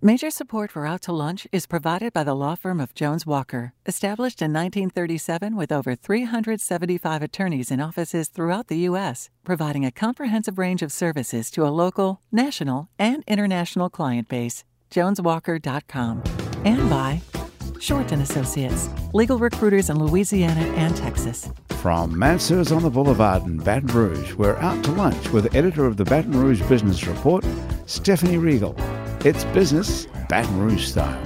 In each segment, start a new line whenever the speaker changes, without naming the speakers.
Major support for Out to Lunch is provided by the law firm of Jones Walker, established in 1937 with over 375 attorneys in offices throughout the U.S., providing a comprehensive range of services to a local, national, and international client base. JonesWalker.com. And by Shorten Associates, legal recruiters in Louisiana and Texas.
From Mansur's on the Boulevard in Baton Rouge, we're out to lunch with editor of the Baton Rouge Business Report, Stephanie Riegel. It's business Baton Rouge style.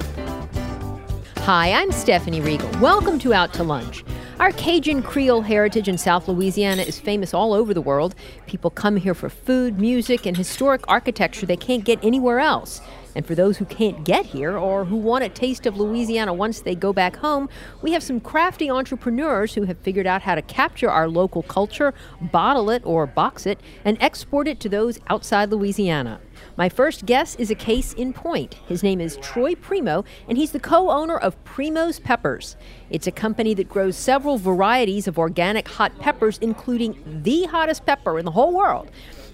Hi, I'm Stephanie Riegel. Welcome to Out to Lunch. Our Cajun Creole heritage in South Louisiana is famous all over the world. People come here for food, music, and historic architecture they can't get anywhere else. And for those who can't get here or who want a taste of Louisiana once they go back home, we have some crafty entrepreneurs who have figured out how to capture our local culture, bottle it or box it, and export it to those outside Louisiana. My first guest is a case in point. His name is Troy Primo, and he's the co owner of Primo's Peppers. It's a company that grows several varieties of organic hot peppers, including the hottest pepper in the whole world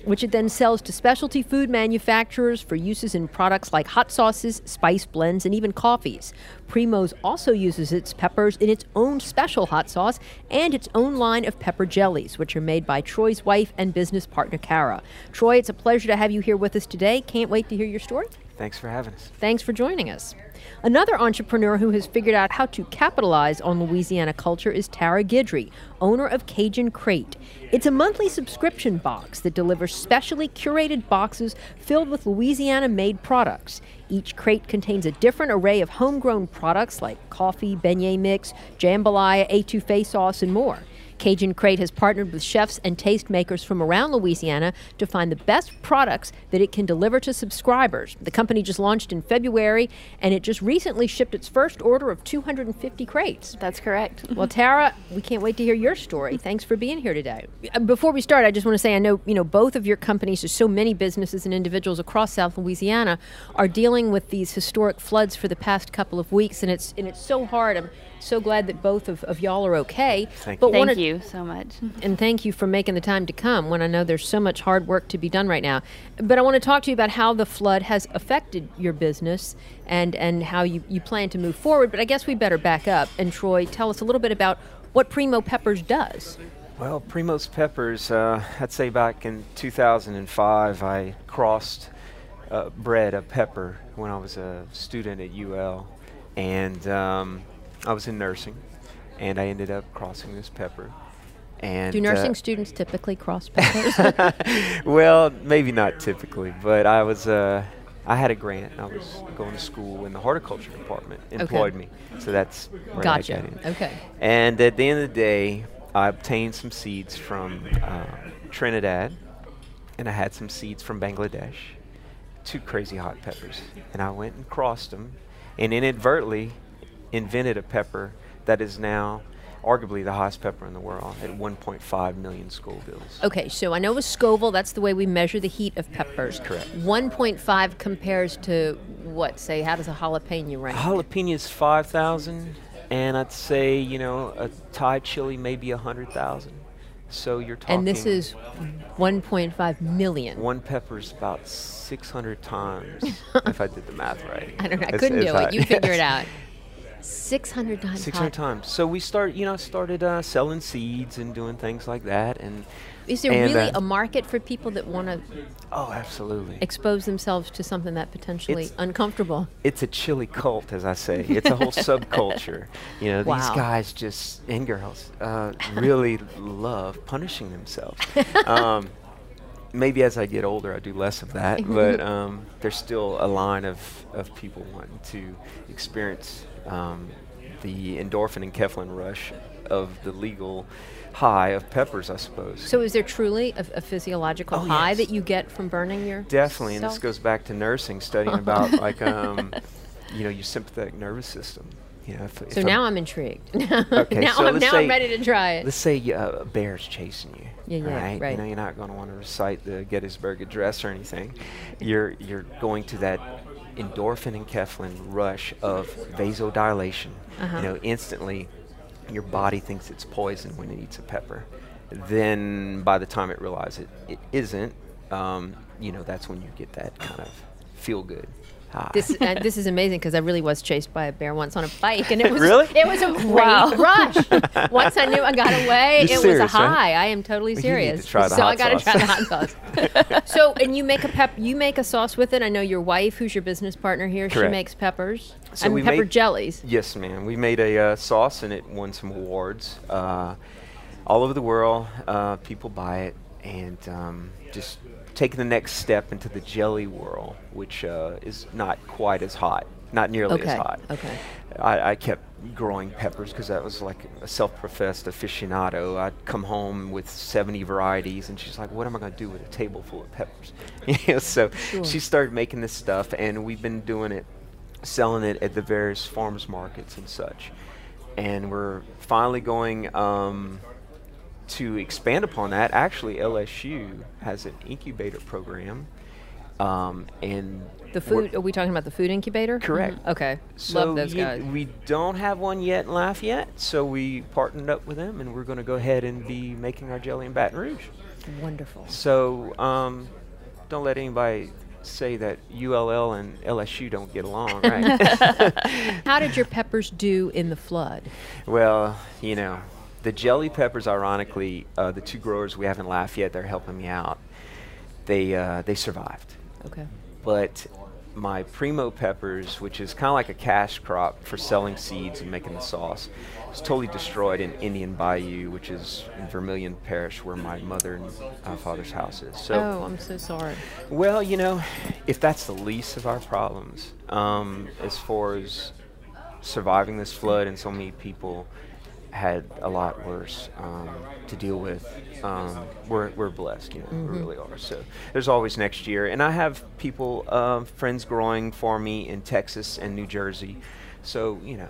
which it then sells to specialty food manufacturers for uses in products like hot sauces, spice blends, and even coffees. Primo's also uses its peppers in its own special hot sauce and its own line of pepper jellies, which are made by Troy's wife and business partner, Kara. Troy, it's a pleasure to have you here with us today. Can't wait to hear your story.
Thanks for having us.
Thanks for joining us. Another entrepreneur who has figured out how to capitalize on Louisiana culture is Tara Guidry, owner of Cajun Crate. It's a monthly subscription box that delivers specially curated boxes filled with Louisiana made products. Each crate contains a different array of homegrown products like coffee, beignet mix, jambalaya, etouffee sauce, and more. Cajun Crate has partnered with chefs and tastemakers from around Louisiana to find the best products that it can deliver to subscribers. The company just launched in February and it just recently shipped its first order of 250 crates.
That's correct.
well, Tara, we can't wait to hear your story. Thanks for being here today. Uh, before we start, I just want to say I know, you know, both of your companies, there's so many businesses and individuals across South Louisiana are dealing with these historic floods for the past couple of weeks and it's and it's so hard. I'm so glad that both of, of y'all are okay.
Thank
but you. Thank you so much.
And thank you for making the time to come when I know there's so much hard work to be done right now. But I want to talk to you about how the flood has affected your business and, and how you, you plan to move forward. But I guess we better back up. And Troy, tell us a little bit about what Primo Peppers does.
Well, Primo's Peppers, uh, I'd say back in 2005, I crossed uh, bred a pepper when I was a student at UL. And um, I was in nursing, and I ended up crossing this pepper. And
do nursing uh, students typically cross peppers?
well, maybe not typically, but I was. Uh, I had a grant. I was going to school, in the horticulture department employed
okay.
me. So that's where
gotcha.
I got in.
Okay.
And at the end of the day, I obtained some seeds from uh, Trinidad, and I had some seeds from Bangladesh. Two crazy hot peppers, and I went and crossed them, and inadvertently invented a pepper that is now arguably the highest pepper in the world at 1.5 million Scovilles.
Okay, so I know with Scoville, that's the way we measure the heat of peppers.
Correct.
1.5 compares to what? Say, how does a jalapeno rank?
A jalapeno is 5,000, and I'd say, you know, a Thai chili maybe 100,000. So you're talking.
And this is 1.5 million.
One pepper is about 600 times, if I did the math right.
I don't know. I couldn't do it. You figure it out. 600 times
600 times. So we start you know started uh, selling seeds and doing things like that and
is there
and
really
uh,
a market for people that want to
oh absolutely.
expose themselves to something that potentially
it's,
uncomfortable?
It's a chili cult as i say. It's a whole subculture. You know
wow.
these guys just and girls uh, really love punishing themselves. Um, maybe as I get older, I do less of that, but um, there's still a line of, of people wanting to experience um, the endorphin and enkephalin rush of the legal high of peppers, I suppose.
So, is there truly a, a physiological
oh
high
yes.
that you get from burning your?
Definitely,
self?
and this goes back to nursing, studying about like um, you know your sympathetic nervous system. You know, if,
so
if
now I'm, I'm intrigued.
okay,
now
so
I'm now I'm ready to try it.
Let's say uh, a bear's chasing you.
Yeah, yeah,
right?
right.
You know, you're not going to want to recite the Gettysburg Address or anything. You're you're going to that endorphin and enkephalin rush of vasodilation.
Uh-huh.
You know, instantly, your body thinks it's poison when it eats a pepper. Then, by the time it realizes it, it isn't, um, you know, that's when you get that kind of feel good Hi.
This uh, this is amazing because I really was chased by a bear once on a bike, and it was
Really?
it was a great
Wow.
rush. once I knew I got away,
You're
it
serious,
was a
right?
high. I am totally
Well, you need to
serious.
try the
so I got to
sauce.
try the hot sauce. so, and you make a pep. You make a sauce with it. I know your wife, who's your business partner here, she makes peppers.
So
and
we
pepper
made-
jellies.
Yes, ma'am. We made a uh, sauce and it won some awards uh, all over the world. Uh, people buy it and um, just taking the next step into the jelly world, which uh, is not quite as hot, not nearly
Okay,
as hot.
okay.
I, I kept growing peppers because that was like a self-professed aficionado. I'd come home with 70 varieties, and she's like, "What am I going to do with a table full of peppers?" You know, so she started making this stuff, and we've been doing it, selling it at the various farmers markets and such. And we're finally going um, to expand upon that. Actually, LSU has an incubator program, um, and
The food. Are we talking about the food incubator?
Correct.
Mhm. Okay.
so
Love those guys.
we don't have one yet in Lafayette, so we partnered up with them, and we're going to go ahead and be making our jelly in Baton Rouge.
Wonderful.
So um, don't let anybody say that ULL and LSU don't get along, right?
How did your peppers do in the flood?
well, you know, the jelly peppers, ironically, uh, the two growers we haven't in Lafayette, they're helping me out. They uh, they survived.
Okay.
but my primo peppers, which is kind of like a cash crop for selling seeds and making the sauce, was totally destroyed in Indian Bayou, which is in Vermilion Parish, where my mother and uh, father's house is. So,
oh, I'm so sorry.
well, you know, if that's the least of our problems, um, as far as surviving this flood, and so many people had a lot worse um, to deal with. Um, we're, we're blessed, you know, we really are. So there's always next year, and I have people, um friends growing for me in Texas and New Jersey. So you know,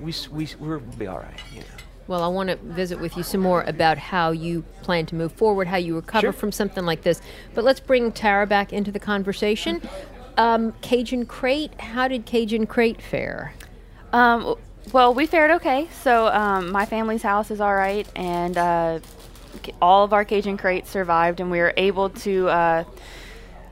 we s- we s- we'll be all right. You know.
Well, I want to visit with you some more about how you plan to move forward, how you recover
Sure.
from something like this. But let's bring Tara back into the conversation. Um, Cajun Crate, how did Cajun Crate fare?
Um, w- well, we fared okay. So um, my family's house is all right, and uh, all of our Cajun crates survived, and we were able to. Uh,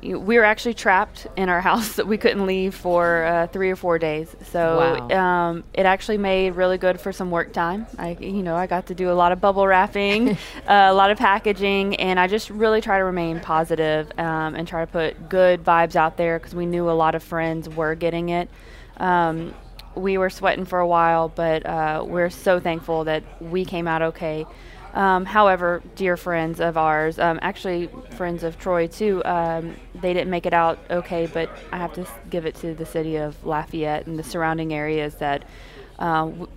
we were actually trapped in our house that we couldn't leave for uh, three or four days. So
Wow.
um, it actually made really good for some work time. I, you know, I got to do a lot of bubble wrapping, uh, a lot of packaging, and I just really try to remain positive, um, and try to put good vibes out there because we knew a lot of friends were getting it. Um, we were sweating for a while, but uh, we're so thankful that we came out okay. Um, however, dear friends of ours, um, actually friends of Troy too, um, they didn't make it out okay, but I have to give it to the city of Lafayette and the surrounding areas that uh, w-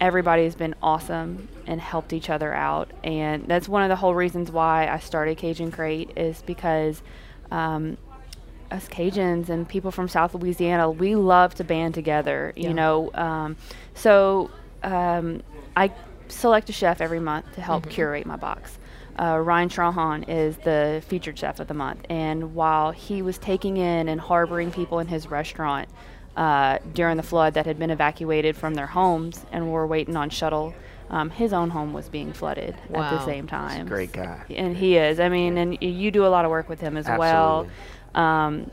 everybody has been awesome and helped each other out. And that's one of the whole reasons why I started Cajun Crate is because um, us Cajuns and people from South Louisiana, we love to band together, you
Yeah.
know. Um, so um, I select a chef every month to help curate my box. Uh, Ryan Trahan is the featured chef of the month, and while he was taking in and harboring people in his restaurant uh, during the flood that had been evacuated from their homes and were waiting on shuttle, um, his own home was being flooded at the same time.
great guy.
And he is. I mean, and y- you do a lot of work with him as well. Um,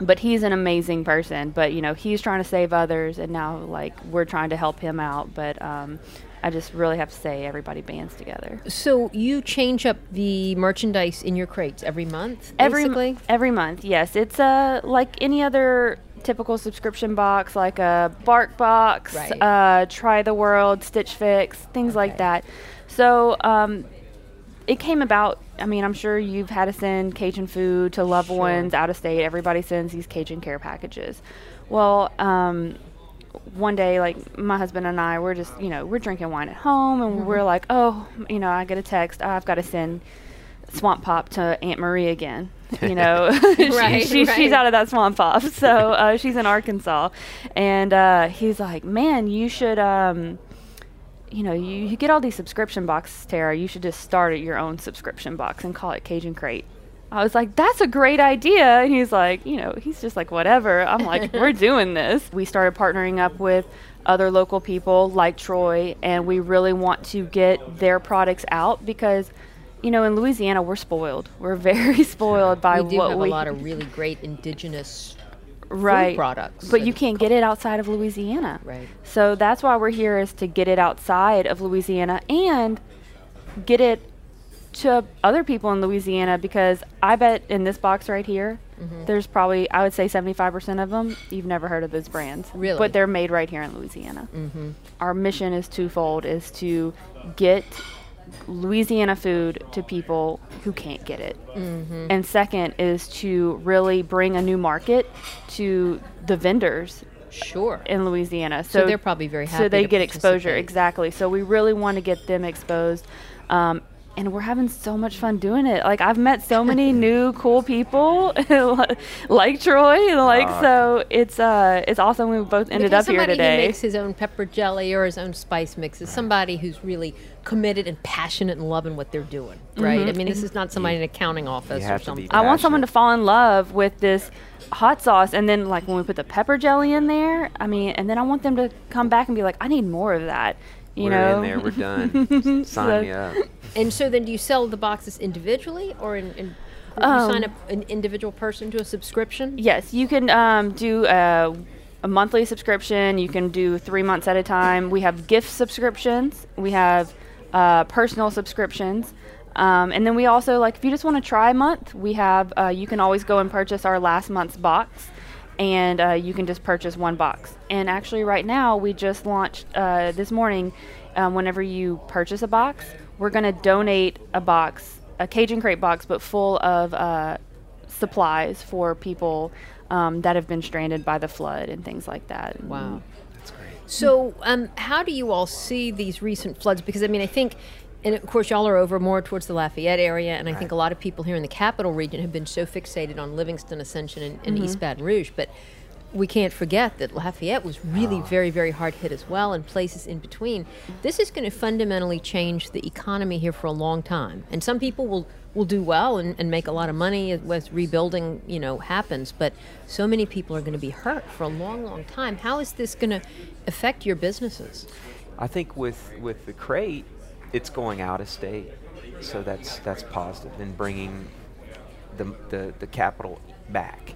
but he's an amazing person. But you know, he's trying to save others, and now like we're trying to help him out. But um, I just really have to say, everybody bands together.
So you change up the merchandise in your crates every month,
Every m- every month, yes. It's uh like any other typical subscription box, like a Bark box,
Right.
uh, Try the World, Stitch Fix, things like that. So um, it came about. I mean, I'm sure you've had to send Cajun food to loved
Sure.
ones out of state. Everybody sends these Cajun care packages. Well, um, one day, like my husband and I, we're just, you know, we're drinking wine at home, and we're like, oh, you know, I get a text, oh, I've got to send Swamp Pop to Aunt Marie again. You know, She- she-
right.
she's out of that Swamp Pop, so uh, she's in Arkansas, and uh, he's like, man, you should. Um, you know, you, you get all these subscription boxes, Tara. You should just start at your own subscription box and call it Cajun Crate. I was like, that's a great idea. And he's like, you know, he's just like, whatever. I'm like, we're doing this. We started partnering up with other local people like Troy, and we really want to get their products out because, you know, in Louisiana, we're spoiled. We're very spoiled by
we do
what
have
we
a lot of really great indigenous
right
food products.
but you can't get it outside of Louisiana.
Right.
So that's why we're here is to get it outside of Louisiana and get it to other people in Louisiana because I bet in this box right here,
Mm-hmm.
there's probably I would say 75% of them you've never heard of those brands.
Really?
But they're made right here in Louisiana. Mm-hmm. Our mission is twofold: is to get Louisiana food to people who can't get it,
Mm-hmm.
and second is to really bring a new market to the vendors
Sure.
in Louisiana.
So
So,
they're probably very happy.
So they
to
get exposure exactly. So we really want to get them exposed. Um, and we're having so much fun doing it. Like I've met so many new cool people, like Troy, and like so. It's uh, it's awesome. We both ended
because
up here
somebody
today.
who makes his own pepper jelly or his own spice mix is mm. somebody who's really committed and passionate and loving what they're doing, mm-hmm. right? I mean, this mm-hmm. is not somebody in an accounting office or
have to be
something.
I want someone to fall in love with this hot sauce, and then like when we put the pepper jelly in there, I mean, and then I want them to come back and be like, I need more of that. You
we're
know,
in there. We're done. Sign
So-
me up.
And so then do you sell the boxes individually or in, in do you
Um,
sign up an individual person to a subscription?
Yes, you can um, do a, a monthly subscription. You can do three months at a time. We have gift subscriptions. We have uh, personal subscriptions. Um, and then we also like if you just want to try a month, we have uh, you can always go and purchase our last month's box, and uh, you can just purchase one box. And actually, right now we just launched uh, this morning. Um, whenever you purchase a box, we're going to donate a box, a Cajun crate box, but full of uh, supplies for people um, that have been stranded by the flood and things like that.
Wow.
That's great.
So, um, how do you all see these recent floods? Because I mean, I think, and of course, y'all are over more towards the Lafayette area, and I think a lot of people here in the capital region have been so fixated on Livingston, Ascension, and, and East mm-hmm. Baton Rouge, but. We can't forget that Lafayette was really ah. very, very hard hit as well, and places in between. This is going to fundamentally change the economy here for a long time. And some people will, will do well and, and make a lot of money as rebuilding, you know, happens. But so many people are going to be hurt for a long, long time. How is this going to affect your businesses?
I think with with the crate, it's going out of state, so that's that's positive. and bringing the the, the capital back.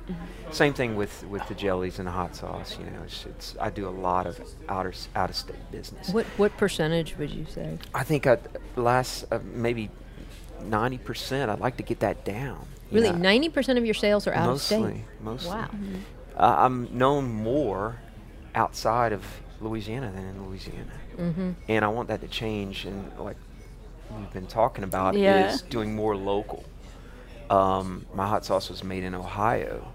Same thing with with the jellies and the hot sauce. You know, it's, it's I do a lot of outer out of state business.
What what percentage would you say?
I think I last uh, maybe ninety percent. I'd like to get that down.
Really, ninety percent of your sales are out
mostly,
of state.
mostly.
Wow.
Uh, I'm known more outside of Louisiana than in Louisiana,
Mm-hmm.
and I want that to change. And like we've been talking about,
Yeah.
is doing more local. Um, my hot sauce was made in Ohio.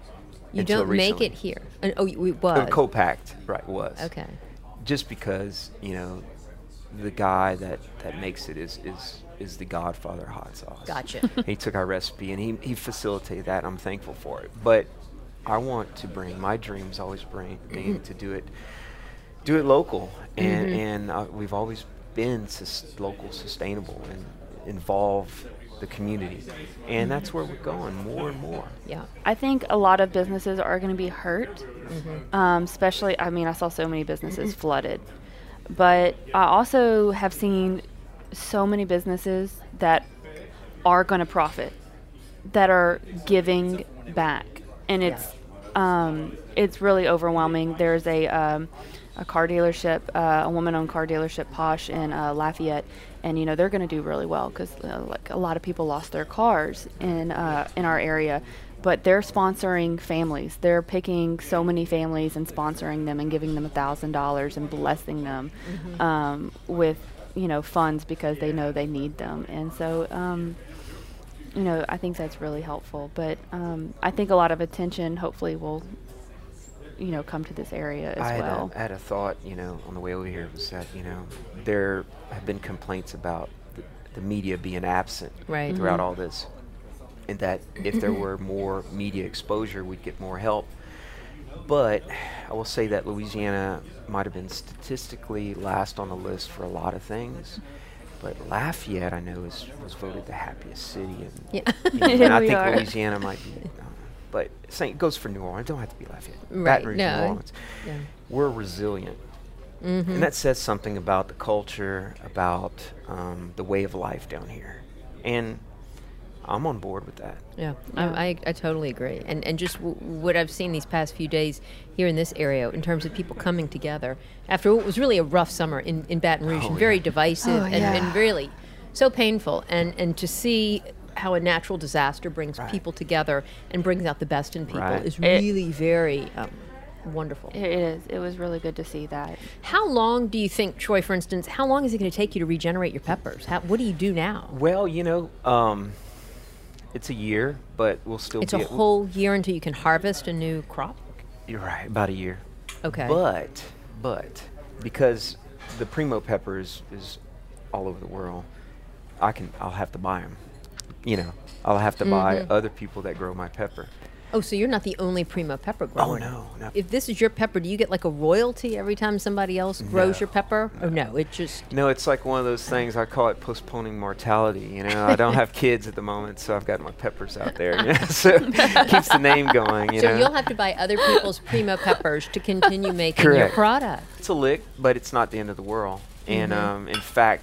You don't make it here. Uh, oh, it
Uh,
was.
co-packed, right? Was
Okay.
just because you know the guy that that makes it is is is the godfather hot sauce.
Gotcha.
he took our recipe and he he facilitated that. I'm thankful for it. But I want to bring my dreams always bring being to do it do it local. And and uh, we've always been sus- local sustainable and involve the community. And that's where we're going more and more.
Yeah.
I think a lot of businesses are going to be hurt, um, especially. I mean, I saw so many businesses flooded, but I also have seen so many businesses that are going to profit, that are giving back, and it's um, it's really overwhelming. There's a um, a car dealership, uh, a woman-owned car dealership, Posh in uh, Lafayette, and you know they're going to do really well because uh, like a lot of people lost their cars in uh, in our area, but they're sponsoring families. They're picking so many families and sponsoring them and giving them a thousand dollars and blessing them um, with you know funds because they know they need them, and so. Um, you know, I think that's really helpful. But um, I think a lot of attention, hopefully, will, you know, come to this area as well.
I had,
well.
a, I had a thought, you know, on the way over here was that, you know, there have been complaints about the, the media being absent
Right.
throughout mm-hmm. all this. And that if there were more media exposure, we'd get more help. But I will say that Louisiana might have been statistically last on the list for a lot of things. But Lafayette, I know, is, was voted the happiest city. And,
Yeah.
you know, and I think
are.
Louisiana might be. I don't know. But same goes for New Orleans. It don't have to be Lafayette.
Right,
Baton Rouge,
no.
New Orleans
Yeah.
we're resilient.
Mm-hmm.
And that says something about the culture, about um, the way of life down here. And I'm on board with that.
Yeah, I, I, I totally agree. And and just w- what I've seen these past few days here in this area, in terms of people coming together after what was really a rough summer in, in Baton Rouge and very divisive
Oh,
and,
yeah.
and really so painful. And and to see how a natural disaster brings
Right.
people together and brings out the best in people
Right.
is
It-
really very um, wonderful.
It is. It was really good to see that.
How long do you think, Troy, for instance, how long is it going to take you to regenerate your peppers? How, what do you do now?
Well, you know, um, it's a year, but we'll still
It's a
be
whole year until you can harvest a new crop.
You're right, about a year.
Okay.
But, but because the primo pepper is, is all over the world, I can I'll have to buy them. You know, I'll have to buy
Mm-hmm.
other people that grow my pepper.
Oh, so you're not the only primo pepper grower.
Oh no, no.
If this is your pepper, do you get like a royalty every time somebody else grows your
No,
pepper? Oh no, it just
No, it's like one of those things. I call it postponing mortality. You know, I don't have kids at the moment, so I've got my peppers out there. You know, so keeps the name going. You
so
know,
you'll have to buy other people's primo peppers to continue making your
Correct.
product.
it's a lick, but it's not the end of the world. And
Mm-hmm.
um, in fact,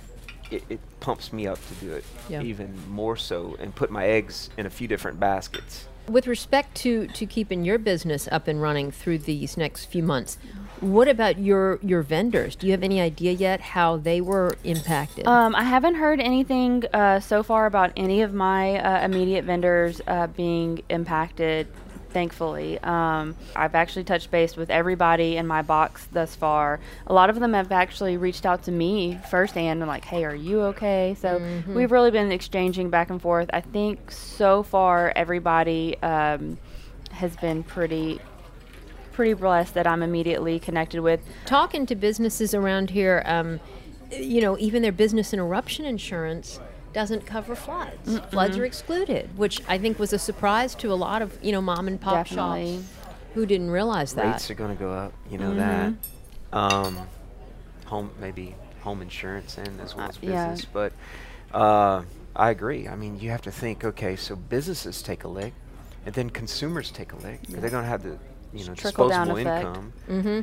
it, it pumps me up to do it
Yeah.
even more so, and put my eggs in a few different baskets.
With respect to to keeping your business up and running through these next few months, what about your your vendors? Do you have any idea yet how they were impacted?
Um, I haven't heard anything uh, so far about any of my uh, immediate vendors uh, being impacted. Thankfully, um, I've actually touched base with everybody in my box thus far. A lot of them have actually reached out to me firsthand and like, "Hey, are you okay?" So we've really been exchanging back and forth. I think so far everybody um, has been pretty pretty blessed that I'm immediately connected with.
talking to businesses around here, um, you know, even their business interruption insurance doesn't cover floods. Floods are excluded, which I think was a surprise to a lot of you know mom and pop
Definitely.
shops who didn't realize that.
Rates are going to go up. You know that. Um, home maybe home insurance and as well
Uh,
as
yeah.
business, but uh, I agree. I mean, you have to think. Okay, so businesses take a lick, and then consumers take a lick. They're going to have the you know
Trickle-down
disposable income.
Mm-hmm.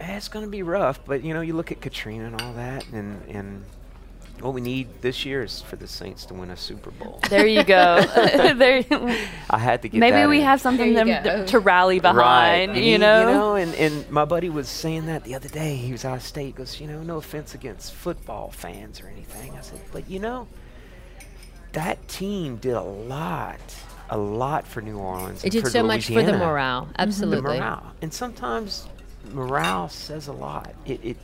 Eh, It's going to be rough, but you know, you look at Katrina and all that, and and what we need this year is for the Saints to win a Super Bowl.
There you go. there,
I had to get
maybe
that
we
in.
have something
There you
them-
go.
to rally behind.
Right. And
You know.
you know, and, and my buddy was saying that the other day. He was out of state. He goes, you know, no offense against football fans or anything. I said, but you know, that team did a lot, a lot for New Orleans.
It
and
did
for
so much for the
Louisiana.
morale. Mm-hmm.
The
Absolutely.
morale, and sometimes morale says a lot. It, it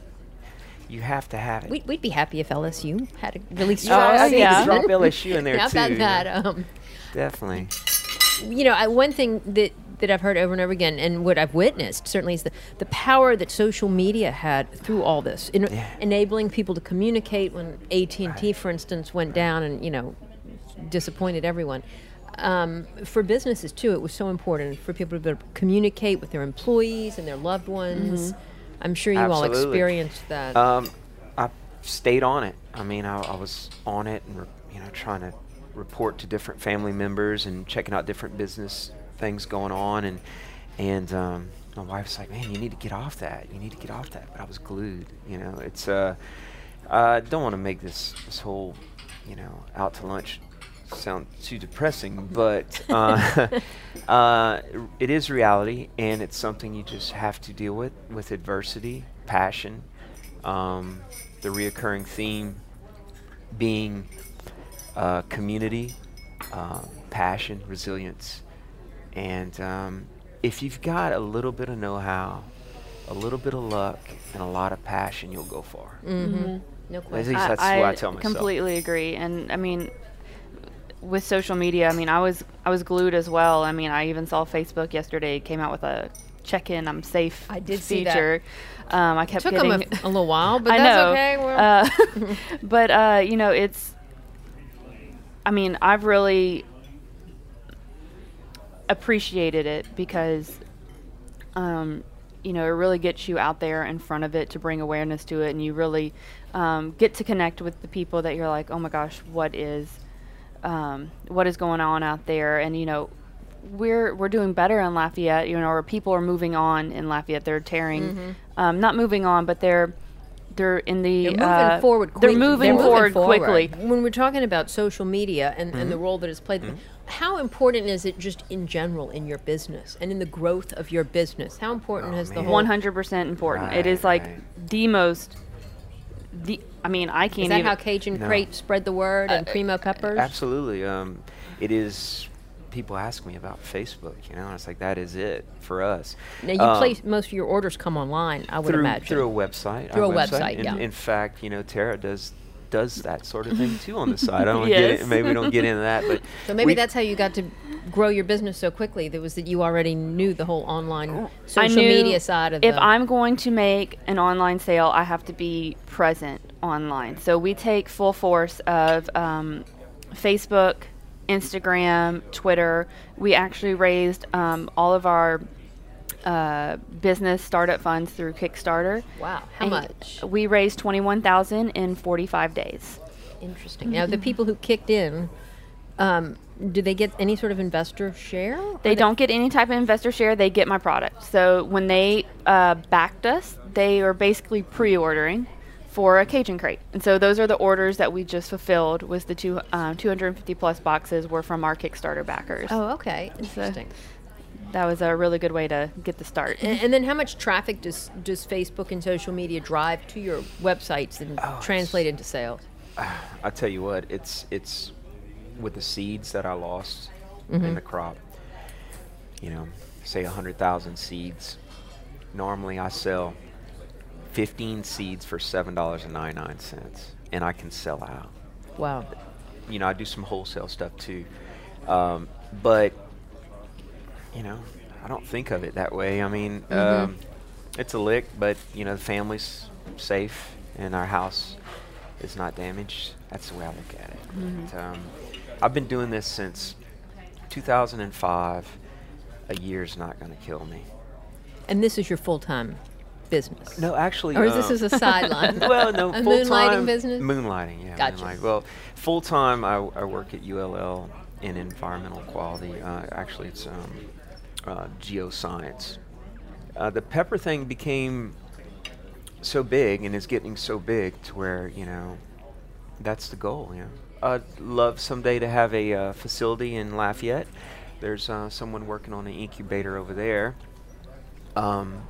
you have to have it.
We'd, we'd be happy if LSU had a really strong
Oh, yeah.
Drop LSU in there
about
too.
that? Um,
Definitely.
you know, I, one thing that that I've heard over and over again, and what I've witnessed certainly is the, the power that social media had through all this, in,
Yeah.
enabling people to communicate when AT and T, for instance, went down and you know disappointed everyone. Um, for businesses too, it was so important for people to be able to communicate with their employees and their loved ones. I'm sure you all experienced that.
Um, I stayed on it. I mean, I, I was on it and re- you know trying to report to different family members and checking out different business things going on and and um, my wife's like, man, you need to get off that. You need to get off that. But I was glued. You know, it's uh, I don't want to make this this whole you know out to lunch sound too depressing, but uh, uh, it is reality, and it's something you just have to deal with with adversity, passion, um, the reoccurring theme being uh, community, um, passion, resilience, and um, if you've got a little bit of know-how, a little bit of luck, and a lot of passion, you'll go far.
no
At least that's what I tell myself.
completely agree, and I mean, with social media, I mean, I was I was glued as well. I mean, I even saw Facebook yesterday came out with a check-in, I'm safe
I did see that.
feature. Um, I kept
Took them a, a little while, but
I
that's
know.
okay.
Uh, but uh, you know, it's. I mean, I've really appreciated it because, um, you know, it really gets you out there in front of it to bring awareness to it, and you really um, get to connect with the people that you're like, oh my gosh, what is, um, what is going on out there, and you know. We're we're doing better in Lafayette, you know, or people are moving on in Lafayette. They're tearing, um, not moving on, but they're they're in the
They're moving
uh,
forward.
They're
quick-
moving forward quickly.
When we're talking about social media and, and the
Mm-hmm.
role that it's played, how important is it just in general in your business and in the growth of your business? How important has the
man.
whole?
One hundred percent important. it is like
right.
the most. The I mean, I can't
Is that
even.
how Cajun
No.
Crate spread the word and
Uh,
Primo Peppers?
Absolutely. Um, it is. People ask me about Facebook. You know, and it's like that is it for us.
Now you
Um,
place most of your orders come online. I would
through
imagine
through a website.
Through
our
a website,
In,
yeah.
in fact, you know, Tara does does that sort of thing too on the side. I don't get it. Maybe we don't get into that, but
So maybe that's how you got to grow your business so quickly. That was that you already knew the whole online
I
social
knew
media side of it.
if
the.
I'm going to make an online sale, I have to be present online. So we take full force of um, Facebook, Instagram, Twitter. We actually raised um, all of our uh, business startup funds through Kickstarter.
wow, how
And
much?
We raised twenty one thousand in forty five days.
Interesting. Now the people who kicked in, um, do they get any sort of investor share?
They don't get any type of investor share. They get my product. So when they uh, backed us, they are basically pre-ordering for a Cajun crate. And so those are the orders that we just fulfilled. Was the two um, 250 plus boxes were from our Kickstarter backers.
Oh, okay. Interesting.
That was a really good way to get the start.
And, and then how much traffic does does Facebook and social media drive to your websites and
Oh,
translate into sales?
I tell you what, it's it's with the seeds that I lost
Mm-hmm.
in the crop. You know, say a hundred thousand seeds. Normally, I sell fifteen seeds for seven dollars and ninety nine cents, and I can sell out.
Wow.
You know, I do some wholesale stuff too, um, but you know, I don't think of it that way. I mean, um, it's a lick, but you know, the family's safe and our house is not damaged. That's the way I look at it. But, um, I've been doing this since 2005. A year's not going to kill me.
And this is your full time business.
No, actually,
Or is this
um,
as a sideline?
well, no,
a
full
moonlighting
time
business.
Moonlighting, yeah.
Gotcha.
moonlight. Well, full time, I, I work at ULL in environmental quality. Uh, actually, it's um, uh, geoscience. Uh, the pepper thing became so big and is getting so big to where you know that's the goal. You know, I'd love someday to have a uh, facility in Lafayette. There's uh, someone working on an incubator over there. Um,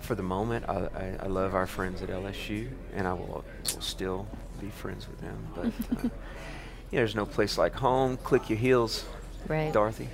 for the moment, I, I, I love our friends at LSU, and I will, will still be friends with them. But uh, you know, there's no place like home. Click your heels,
Right.
Dorothy.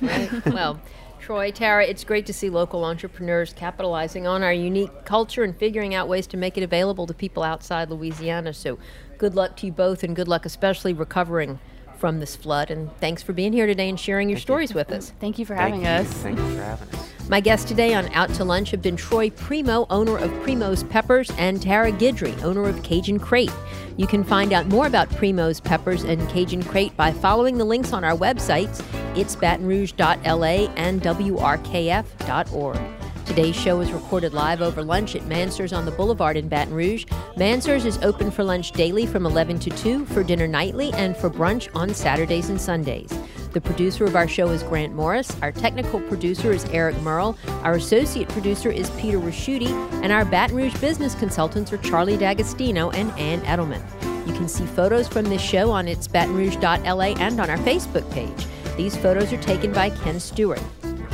Right. well, Troy, Tara, it's great to see local entrepreneurs capitalizing on our unique culture and figuring out ways to make it available to people outside Louisiana. So, good luck to you both, and good luck, especially recovering from this flood. And thanks for being here today and sharing your
Thank you.
stories with us.
Thank you for
Thank
having
you.
us.
Thank you for having us.
My guests today on Out to Lunch have been Troy Primo, owner of Primo's Peppers, and Tara Guidry, owner of Cajun Crate. You can find out more about Primo's Peppers and Cajun Crate by following the links on our websites, it's batonrouge.la and wrkf.org. Today's show is recorded live over lunch at Mansur's on the Boulevard in Baton Rouge. Mansur's is open for lunch daily from 11 to 2, for dinner nightly, and for brunch on Saturdays and Sundays. The producer of our show is Grant Morris. Our technical producer is Eric Merle. Our associate producer is Peter Raschuti. And our Baton Rouge business consultants are Charlie D'Agostino and Ann Edelman. You can see photos from this show on its batonrouge.la and on our Facebook page. These photos are taken by Ken Stewart.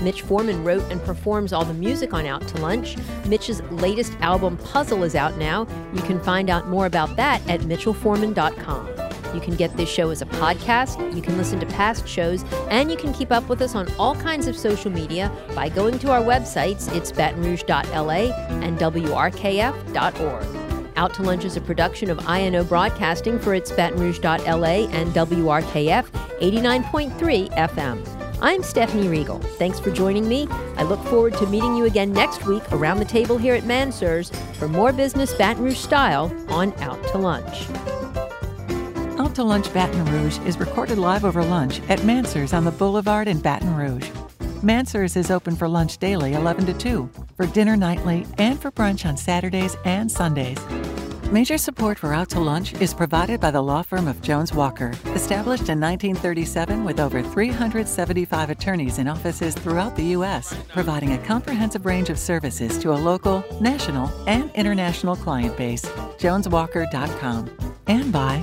Mitch Foreman wrote and performs all the music on Out to Lunch. Mitch's latest album, Puzzle, is out now. You can find out more about that at mitchellforeman.com. You can get this show as a podcast, you can listen to past shows, and you can keep up with us on all kinds of social media by going to our websites, it's batonrouge.la and wrkf.org. Out to Lunch is a production of INO Broadcasting for its Baton Rouge.la and WRKF 89.3 FM. I'm Stephanie Riegel. Thanks for joining me. I look forward to meeting you again next week around the table here at Mansur's for more business Baton Rouge style on Out to Lunch.
Out to Lunch Baton Rouge is recorded live over lunch at Mansur's on the Boulevard in Baton Rouge. Mansur's is open for lunch daily 11 to 2, for dinner nightly, and for brunch on Saturdays and Sundays. Major support for Out to Lunch is provided by the law firm of Jones Walker, established in 1937 with over 375 attorneys in offices throughout the U.S., providing a comprehensive range of services to a local, national, and international client base. JonesWalker.com. And by